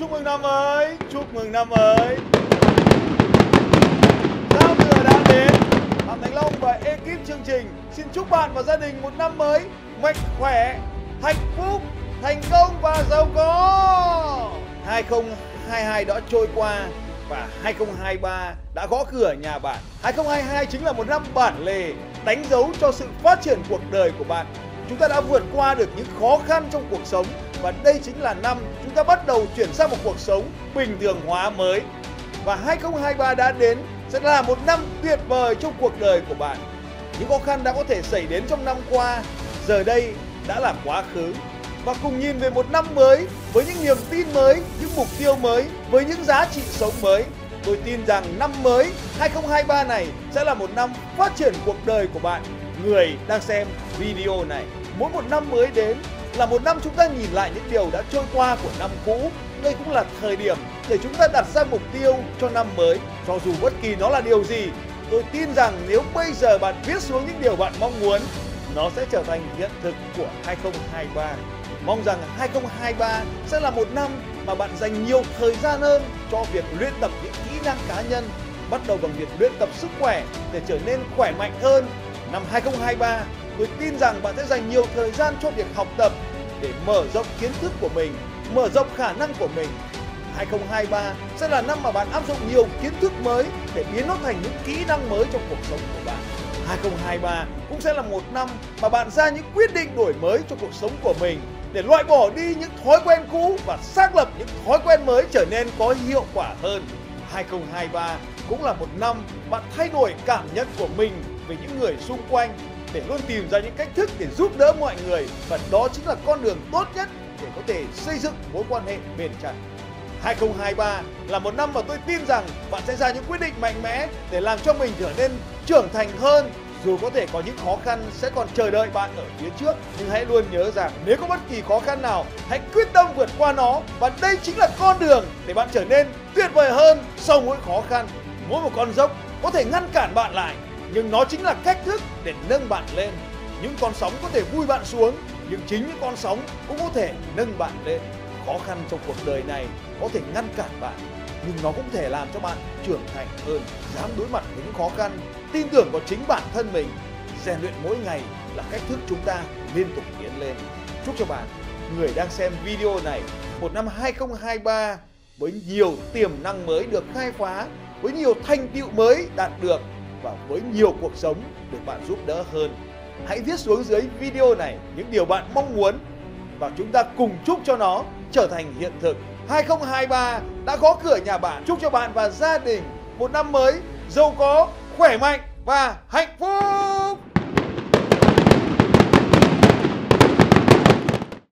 chúc mừng năm mới, chúc mừng năm mới. Giao thừa đã đến, Phạm Thành Long và ekip chương trình xin chúc bạn và gia đình một năm mới mạnh khỏe, hạnh phúc, thành công và giàu có. 2022 đã trôi qua và 2023 đã gõ cửa nhà bạn. 2022 chính là một năm bản lề đánh dấu cho sự phát triển cuộc đời của bạn. Chúng ta đã vượt qua được những khó khăn trong cuộc sống và đây chính là năm chúng ta bắt đầu chuyển sang một cuộc sống bình thường hóa mới. Và 2023 đã đến sẽ là một năm tuyệt vời trong cuộc đời của bạn. Những khó khăn đã có thể xảy đến trong năm qua, giờ đây đã là quá khứ. Và cùng nhìn về một năm mới với những niềm tin mới, những mục tiêu mới, với những giá trị sống mới. Tôi tin rằng năm mới 2023 này sẽ là một năm phát triển cuộc đời của bạn, người đang xem video này. Mỗi một năm mới đến là một năm chúng ta nhìn lại những điều đã trôi qua của năm cũ. Đây cũng là thời điểm để chúng ta đặt ra mục tiêu cho năm mới. Cho dù bất kỳ nó là điều gì, tôi tin rằng nếu bây giờ bạn viết xuống những điều bạn mong muốn, nó sẽ trở thành hiện thực của 2023. Mong rằng 2023 sẽ là một năm mà bạn dành nhiều thời gian hơn cho việc luyện tập những kỹ năng cá nhân, bắt đầu bằng việc luyện tập sức khỏe để trở nên khỏe mạnh hơn. Năm 2023, tôi tin rằng bạn sẽ dành nhiều thời gian cho việc học tập để mở rộng kiến thức của mình, mở rộng khả năng của mình. 2023 sẽ là năm mà bạn áp dụng nhiều kiến thức mới để biến nó thành những kỹ năng mới trong cuộc sống của bạn. 2023 cũng sẽ là một năm mà bạn ra những quyết định đổi mới cho cuộc sống của mình để loại bỏ đi những thói quen cũ và xác lập những thói quen mới trở nên có hiệu quả hơn. 2023 cũng là một năm bạn thay đổi cảm nhận của mình về những người xung quanh để luôn tìm ra những cách thức để giúp đỡ mọi người. Và đó chính là con đường tốt nhất để có thể xây dựng mối quan hệ bền chặt. 2023 là một năm mà tôi tin rằng bạn sẽ ra những quyết định mạnh mẽ để làm cho mình trở nên trưởng thành hơn. Dù có thể có những khó khăn sẽ còn chờ đợi bạn ở phía trước, nhưng hãy luôn nhớ rằng nếu có bất kỳ khó khăn nào, hãy quyết tâm vượt qua nó. Và đây chính là con đường để bạn trở nên tuyệt vời hơn sau mỗi khó khăn. Mỗi một con dốc có thể ngăn cản bạn lại nhưng nó chính là cách thức để nâng bạn lên. Những con sóng có thể vui bạn xuống, nhưng chính những con sóng cũng có thể nâng bạn lên. Khó khăn trong cuộc đời này có thể ngăn cản bạn, nhưng nó cũng thể làm cho bạn trưởng thành hơn. Dám đối mặt với những khó khăn, tin tưởng vào chính bản thân mình, rèn luyện mỗi ngày là cách thức chúng ta liên tục tiến lên. Chúc cho bạn, người đang xem video này, một năm 2023 với nhiều tiềm năng mới được khai phá, với nhiều thành tựu mới đạt được và với nhiều cuộc sống được bạn giúp đỡ hơn. Hãy viết xuống dưới video này những điều bạn mong muốn và chúng ta cùng chúc cho nó trở thành hiện thực. 2023 đã gõ cửa nhà bạn. Chúc cho bạn và gia đình một năm mới giàu có, khỏe mạnh và hạnh phúc!